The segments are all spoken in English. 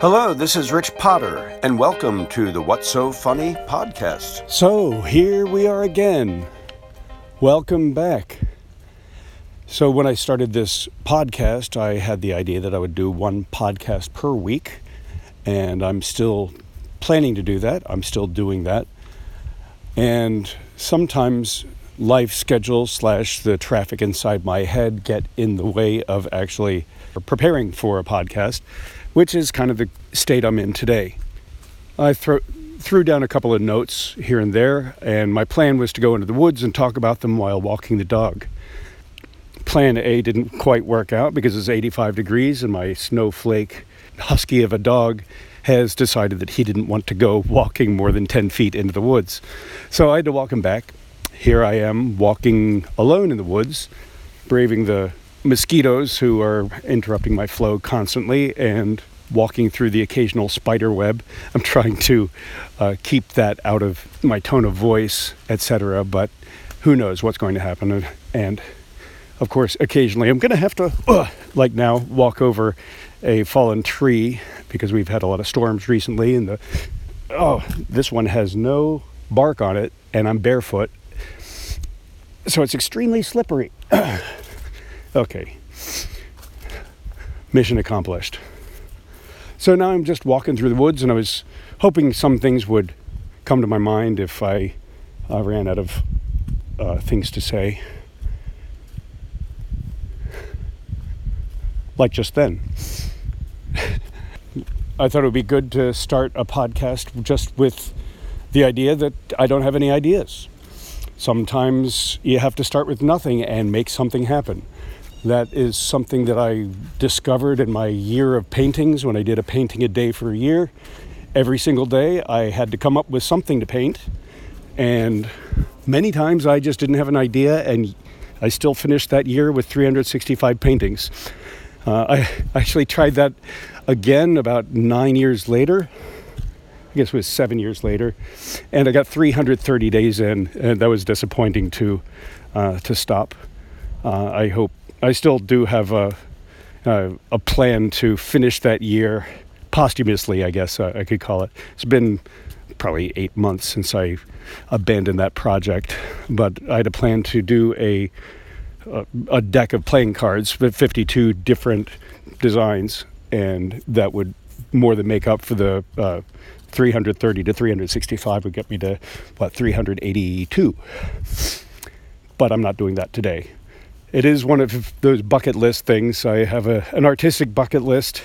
Hello, this is Rich Potter, and welcome to the What's So Funny podcast. So, here we are again. Welcome back. So, when I started this podcast, I had the idea that I would do one podcast per week, and I'm still planning to do that. I'm still doing that. And sometimes life schedule slash the traffic inside my head get in the way of actually preparing for a podcast which is kind of the state I'm in today. I threw, threw down a couple of notes here and there, and my plan was to go into the woods and talk about them while walking the dog. Plan A didn't quite work out because it's 85 degrees, and my snowflake husky of a dog has decided that he didn't want to go walking more than 10 feet into the woods. So I had to walk him back. Here I am walking alone in the woods, braving the mosquitoes who are interrupting my flow constantly and walking through the occasional spider web. I'm trying to uh, keep that out of my tone of voice, etc. But who knows what's going to happen? And of course, occasionally I'm going to have to, uh, like now, walk over a fallen tree because we've had a lot of storms recently. And the oh, this one has no bark on it, and I'm barefoot, so it's extremely slippery. Okay. Mission accomplished. So now I'm just walking through the woods, and I was hoping some things would come to my mind if I uh, ran out of uh, things to say. Like just then. I thought it would be good to start a podcast just with the idea that I don't have any ideas. Sometimes you have to start with nothing and make something happen. That is something that I discovered in my year of paintings when I did a painting a day for a year. Every single day, I had to come up with something to paint. And many times I just didn't have an idea, and I still finished that year with 365 paintings. Uh, I actually tried that again about nine years later. I guess it was seven years later, and I got 330 days in, and that was disappointing to uh, to stop. Uh, I hope I still do have a, a, a plan to finish that year posthumously, I guess uh, I could call it. It's been probably eight months since I abandoned that project, but I had a plan to do a a, a deck of playing cards with 52 different designs, and that would more than make up for the uh, 330 to 365 would get me to what 382. But I'm not doing that today it is one of those bucket list things. I have a, an artistic bucket list,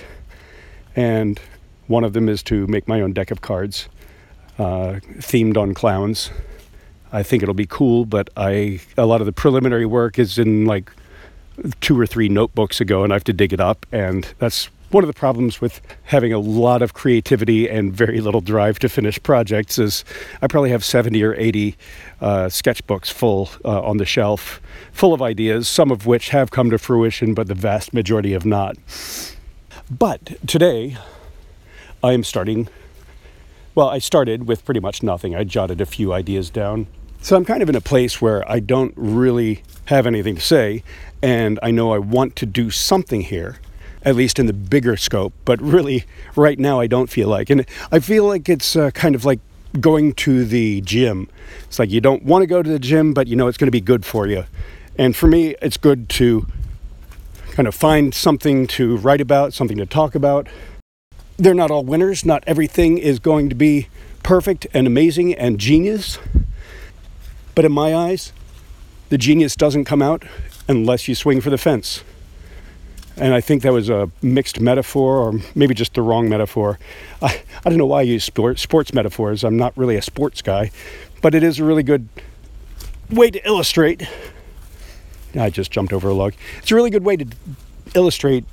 and one of them is to make my own deck of cards uh, themed on clowns. I think it'll be cool, but I a lot of the preliminary work is in like two or three notebooks ago, and I have to dig it up, and that's one of the problems with having a lot of creativity and very little drive to finish projects is I probably have 70 or 80 uh, sketchbooks full uh, on the shelf, full of ideas, some of which have come to fruition, but the vast majority have not. But today, I am starting. Well, I started with pretty much nothing. I jotted a few ideas down. So I'm kind of in a place where I don't really have anything to say, and I know I want to do something here at least in the bigger scope. But really, right now, I don't feel like. And I feel like it's uh, kind of like going to the gym. It's like you don't want to go to the gym, but you know it's going to be good for you. And for me, it's good to kind of find something to write about, something to talk about. They're not all winners. Not everything is going to be perfect and amazing and genius. But in my eyes, the genius doesn't come out unless you swing for the fence. And I think that was a mixed metaphor, or maybe just the wrong metaphor. I, I don't know why I use sport, sports metaphors. I'm not really a sports guy, but it is a really good way to illustrate. I just jumped over a log. It's a really good way to illustrate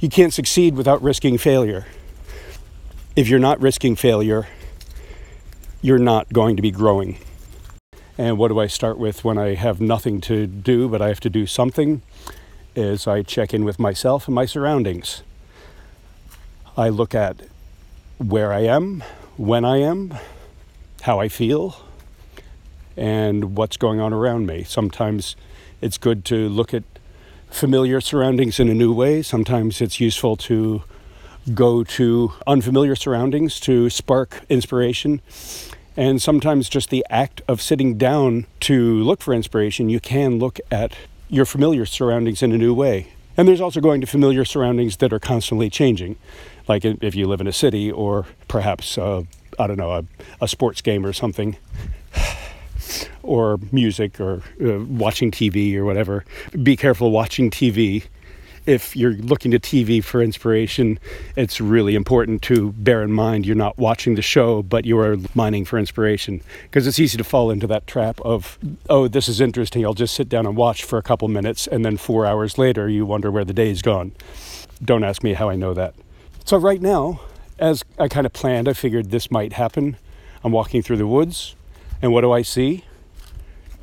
you can't succeed without risking failure. If you're not risking failure, you're not going to be growing. And what do I start with when I have nothing to do, but I have to do something? Is I check in with myself and my surroundings. I look at where I am, when I am, how I feel, and what's going on around me. Sometimes it's good to look at familiar surroundings in a new way. Sometimes it's useful to go to unfamiliar surroundings to spark inspiration. And sometimes just the act of sitting down to look for inspiration, you can look at your familiar surroundings in a new way. And there's also going to familiar surroundings that are constantly changing, like if you live in a city or perhaps, uh, I don't know, a, a sports game or something or music or uh, watching TV or whatever. Be careful watching TV. If you're looking to TV for inspiration, it's really important to bear in mind you're not watching the show, but you are mining for inspiration. Because it's easy to fall into that trap of, oh, this is interesting, I'll just sit down and watch for a couple minutes, and then four hours later, you wonder where the day's gone. Don't ask me how I know that. So, right now, as I kind of planned, I figured this might happen. I'm walking through the woods, and what do I see?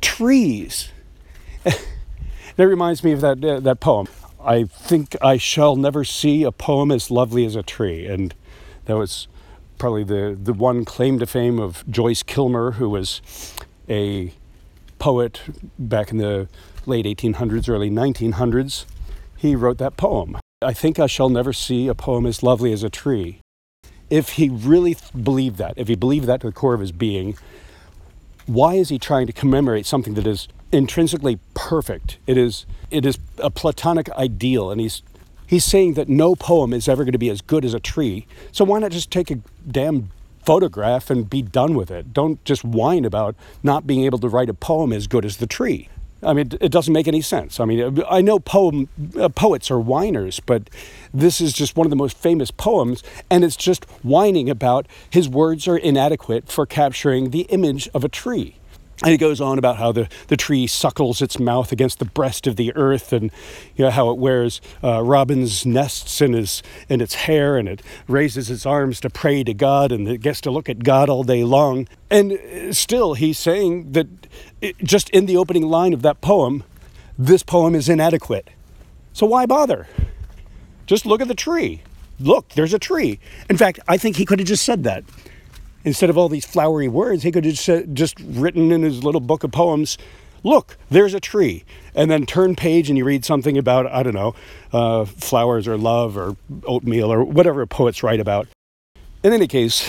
trees. that reminds me of that uh, that poem. I think I shall never see a poem as lovely as a tree, and that was probably the the one claim to fame of Joyce Kilmer, who was a poet back in the late 1800s, early 1900s. He wrote that poem. I think I shall never see a poem as lovely as a tree. If he really believed that, if he believed that to the core of his being, why is he trying to commemorate something that is intrinsically perfect? It is it is a platonic ideal, and he's he's saying that no poem is ever going to be as good as a tree. So why not just take a damn photograph and be done with it? Don't just whine about not being able to write a poem as good as the tree. I mean, it doesn't make any sense. I mean, I know poem uh, poets are whiners, but this is just one of the most famous poems, and it's just whining about his words are inadequate for capturing the image of a tree. And he goes on about how the, the tree suckles its mouth against the breast of the earth, and you know how it wears uh, robin's nests in his in its hair, and it raises its arms to pray to God, and it gets to look at God all day long. And uh, still, he's saying that it, just in the opening line of that poem, this poem is inadequate. So why bother? Just look at the tree. Look, there's a tree. In fact, I think he could have just said that instead of all these flowery words, he could have just, just written in his little book of poems, look, there's a tree. And then turn page and you read something about, I don't know, uh, flowers or love or oatmeal or whatever poets write about. In any case,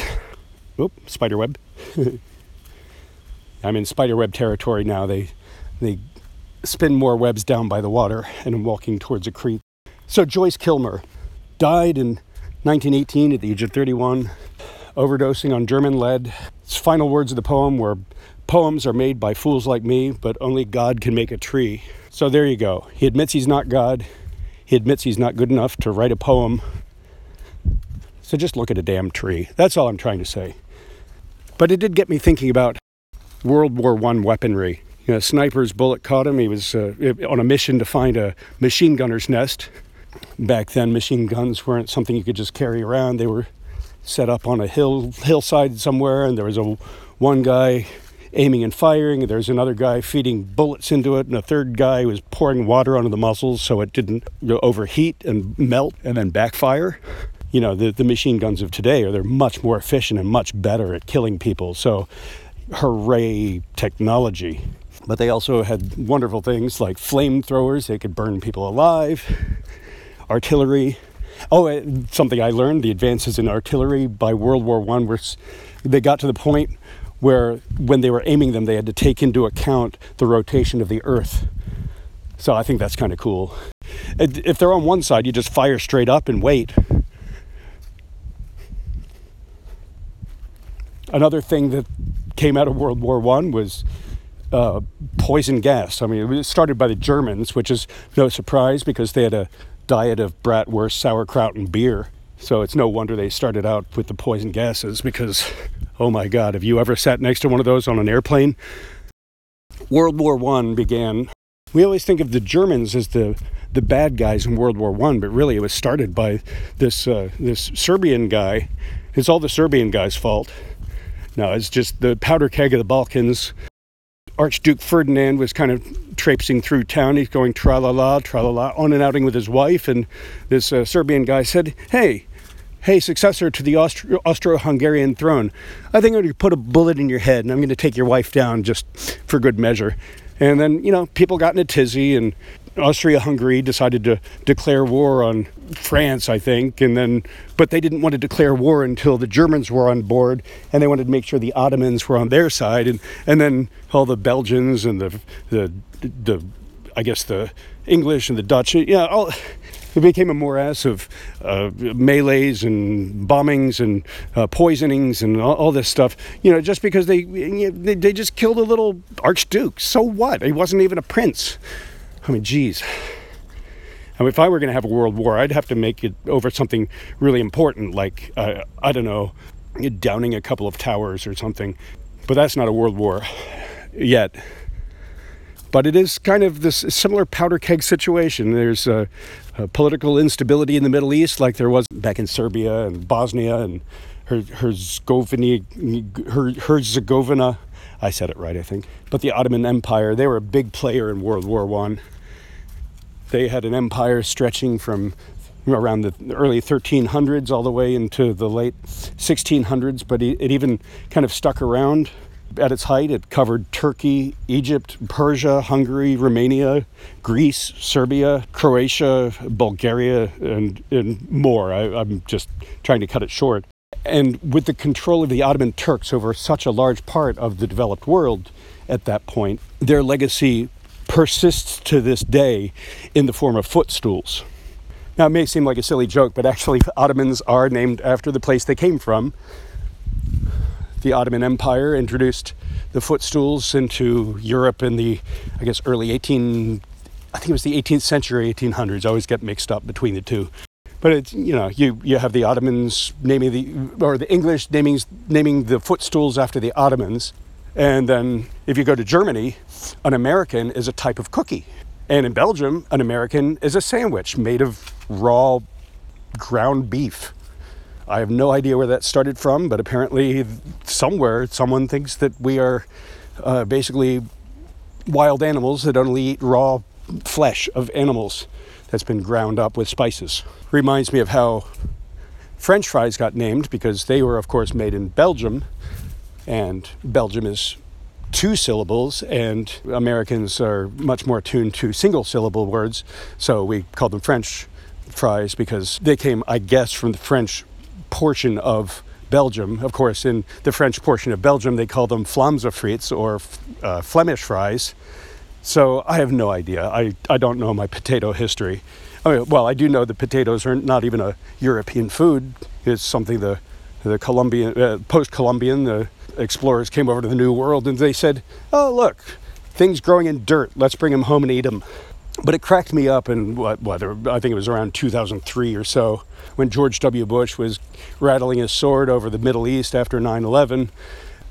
oop, spiderweb. I'm in spiderweb territory now. They, they spin more webs down by the water and I'm walking towards a creek. So Joyce Kilmer died in 1918 at the age of 31 overdosing on German lead. His final words of the poem were Poems are made by fools like me, but only God can make a tree. So there you go. He admits he's not God. He admits he's not good enough to write a poem. So just look at a damn tree. That's all I'm trying to say. But it did get me thinking about World War I weaponry. You know, a sniper's bullet caught him. He was uh, on a mission to find a machine gunner's nest. Back then, machine guns weren't something you could just carry around. They were set up on a hill hillside somewhere, and there was a one guy aiming and firing. There's another guy feeding bullets into it, and a third guy was pouring water onto the muzzles so it didn't overheat and melt and then backfire. You know, the, the machine guns of today are they're much more efficient and much better at killing people. So, hooray technology. But they also had wonderful things like flamethrowers; they could burn people alive. Artillery, Oh, uh, something I learned: the advances in artillery by World War One were they got to the point where, when they were aiming them, they had to take into account the rotation of the Earth. So I think that's kind of cool. If they're on one side, you just fire straight up and wait. Another thing that came out of World War One was uh, poison gas. I mean, it was started by the Germans, which is no surprise because they had a diet of bratwurst, sauerkraut, and beer. So it's no wonder they started out with the poison gases because, oh my God, have you ever sat next to one of those on an airplane? World War One began. We always think of the Germans as the the bad guys in World War One, but really it was started by this uh, this Serbian guy. It's all the Serbian guy's fault. No, it's just the powder keg of the Balkans Archduke Ferdinand was kind of traipsing through town. He's going tra la la, tra la la, on an outing with his wife. And this uh, Serbian guy said, Hey, hey, successor to the Austro Hungarian throne, I think I'm going to put a bullet in your head and I'm going to take your wife down just for good measure. And then, you know, people got in a tizzy and Austria-Hungary decided to declare war on France, I think, and then but they didn't want to declare war until the Germans were on board, and they wanted to make sure the Ottomans were on their side, and and then all the Belgians and the the the I guess the English and the Dutch, yeah, all it became a morass of uh, melees and bombings and uh, poisonings and all, all, this stuff. You know, just because they they just killed a little archduke. So what? He wasn't even a prince. I mean, geez. I mean, if I were going to have a world war, I'd have to make it over something really important, like uh, I don't know, downing a couple of towers or something. But that's not a world war yet. But it is kind of this similar powder keg situation. There's a, a political instability in the Middle East, like there was back in Serbia and Bosnia and Herzegovina. Herzegovina. I said it right, I think. But the Ottoman Empire, they were a big player in World War One. They had an empire stretching from around the early 1300s all the way into the late 1600s, but it even kind of stuck around at its height, it covered Turkey, Egypt, Persia, Hungary, Romania, Greece, Serbia, Croatia, Bulgaria, and, and more. I, I'm just trying to cut it short. And with the control of the Ottoman Turks over such a large part of the developed world at that point, their legacy persists to this day in the form of footstools. Now, it may seem like a silly joke, but actually, Ottomans are named after the place they came from, the Ottoman Empire introduced the footstools into Europe in the, I guess, early 18, I think it was the 18th century, 1800s. I always get mixed up between the two. But it's, you know, you, you have the Ottomans naming the, or the English naming, naming the footstools after the Ottomans. And then if you go to Germany, an American is a type of cookie. And in Belgium, an American is a sandwich made of raw ground beef. I have no idea where that started from, but apparently somewhere someone thinks that we are uh, basically wild animals that only eat raw flesh of animals that's been ground up with spices. Reminds me of how French fries got named because they were, of course, made in Belgium, and Belgium is two syllables, and Americans are much more attuned to single syllable words, so we call them French fries because they came, I guess, from the French portion of Belgium. Of course, in the French portion of Belgium, they call them Flamse frites or uh, Flemish fries. So I have no idea. I, I don't know my potato history. I mean, well, I do know that potatoes are not even a European food. It's something the the Columbian uh, post-Columbian the explorers came over to the New World and they said, "Oh, look, things growing in dirt. Let's bring them home and eat them." But it cracked me up in what, what I think it was around 2003 or so when George W. Bush was rattling his sword over the Middle East after 9 11.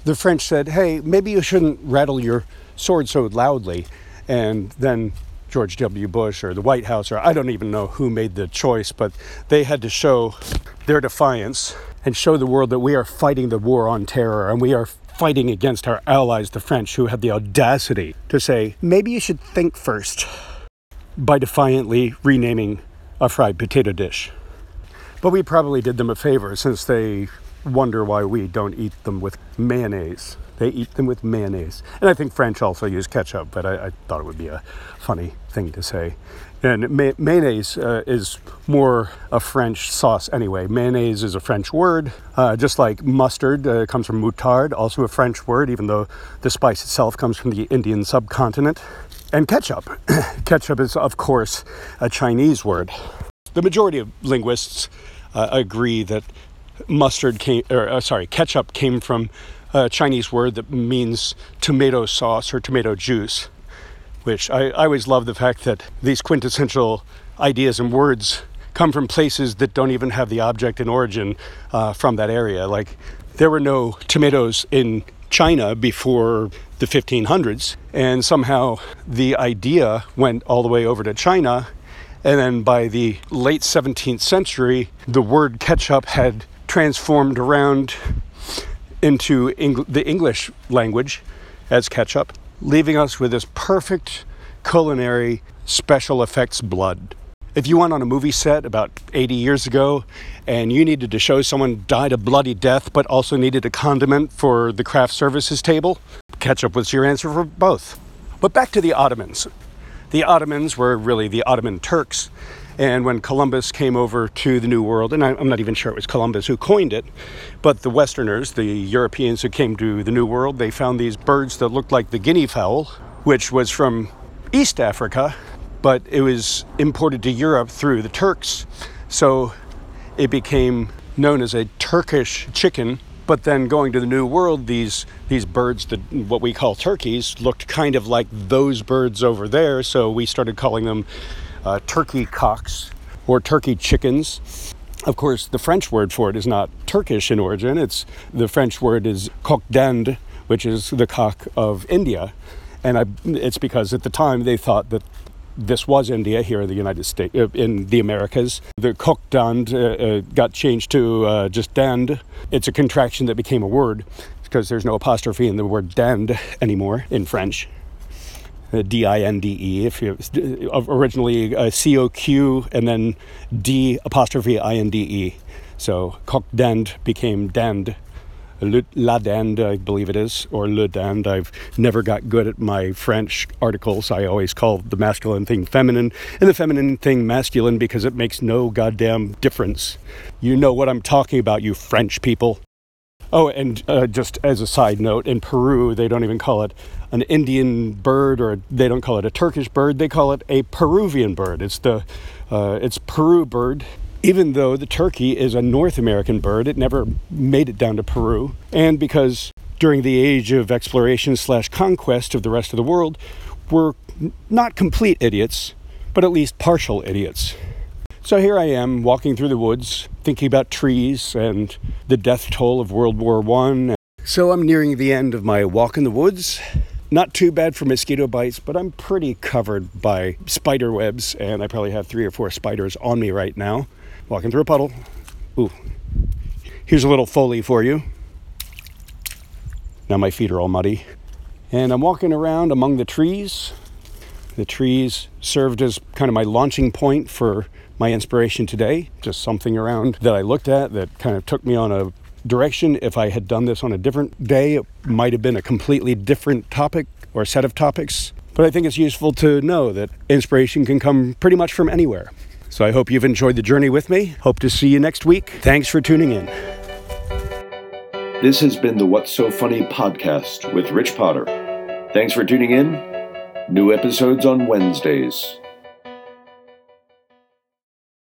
The French said, Hey, maybe you shouldn't rattle your sword so loudly. And then George W. Bush or the White House, or I don't even know who made the choice, but they had to show their defiance and show the world that we are fighting the war on terror and we are fighting against our allies, the French, who had the audacity to say, maybe you should think first by defiantly renaming a fried potato dish. But we probably did them a favor since they wonder why we don't eat them with mayonnaise. They eat them with mayonnaise. And I think French also use ketchup, but I, I thought it would be a funny thing to say. And may- mayonnaise uh, is more a French sauce anyway. Mayonnaise is a French word, uh, just like mustard uh, comes from moutarde, also a French word, even though the spice itself comes from the Indian subcontinent and ketchup. ketchup is, of course, a Chinese word. The majority of linguists uh, agree that mustard came, or uh, sorry, ketchup came from a Chinese word that means tomato sauce or tomato juice, which I, I always love the fact that these quintessential ideas and words come from places that don't even have the object in origin uh, from that area. Like there were no tomatoes in China before the 1500s, and somehow the idea went all the way over to China. And then by the late 17th century, the word ketchup had transformed around into Eng- the English language as ketchup, leaving us with this perfect culinary special effects blood. If you went on a movie set about 80 years ago and you needed to show someone died a bloody death but also needed a condiment for the craft services table, ketchup was your answer for both. But back to the Ottomans. the Ottomans were really the Ottoman Turks. And when Columbus came over to the New World, and I, am not even sure it was Columbus who coined it, but the Westerners, the Europeans who came to the New World, they found these birds that looked like the guinea fowl, which was from East Africa, but it was imported to Europe through the Turks. So it became known as a Turkish chicken. But then going to the New World, these these birds, that what we call turkeys, looked kind of like those birds over there. So we started calling them uh, turkey cocks or turkey chickens. Of course, the French word for it is not Turkish in origin. It's the French word is coq d'Inde, which is the cock of India, and I, it's because at the time they thought that this was India here in the United States, uh, in the Americas. The coq d'Inde uh, uh, got changed to uh, just dinde. It's a contraction that became a word because there's no apostrophe in the word dinde anymore in French. D I N D E. If you originally uh, C O Q and then D apostrophe I N D E. So coq d'Inde became dand. La dand, I believe it is, or le dand. I've never got good at my French articles. I always call the masculine thing feminine and the feminine thing masculine because it makes no goddamn difference. You know what I'm talking about, you French people. Oh, and uh, just as a side note, in Peru, they don't even call it an Indian bird or they don't call it a Turkish bird. They call it a Peruvian bird. It's the uh, it's Peru bird. Even though the turkey is a North American bird, it never made it down to Peru. And because during the age of exploration slash conquest of the rest of the world, we're not complete idiots, but at least partial idiots. So here I am walking through the woods, thinking about trees and the death toll of World War One. So I'm nearing the end of my walk in the woods. Not too bad for mosquito bites, but I'm pretty covered by spider webs, and I probably have three or four spiders on me right now. Walking through a puddle. Ooh. Here's a little foley for you. Now my feet are all muddy. And I'm walking around among the trees. The trees served as kind of my launching point for my inspiration today. Just something around that I looked at that kind of took me on a direction. If I had done this on a different day, it might have been a completely different topic or set of topics. But I think it's useful to know that inspiration can come pretty much from anywhere. So I hope you've enjoyed the journey with me. Hope to see you next week. Thanks for tuning in. This has been the What's So Funny podcast with Rich Potter. Thanks for tuning in. New episodes on Wednesdays.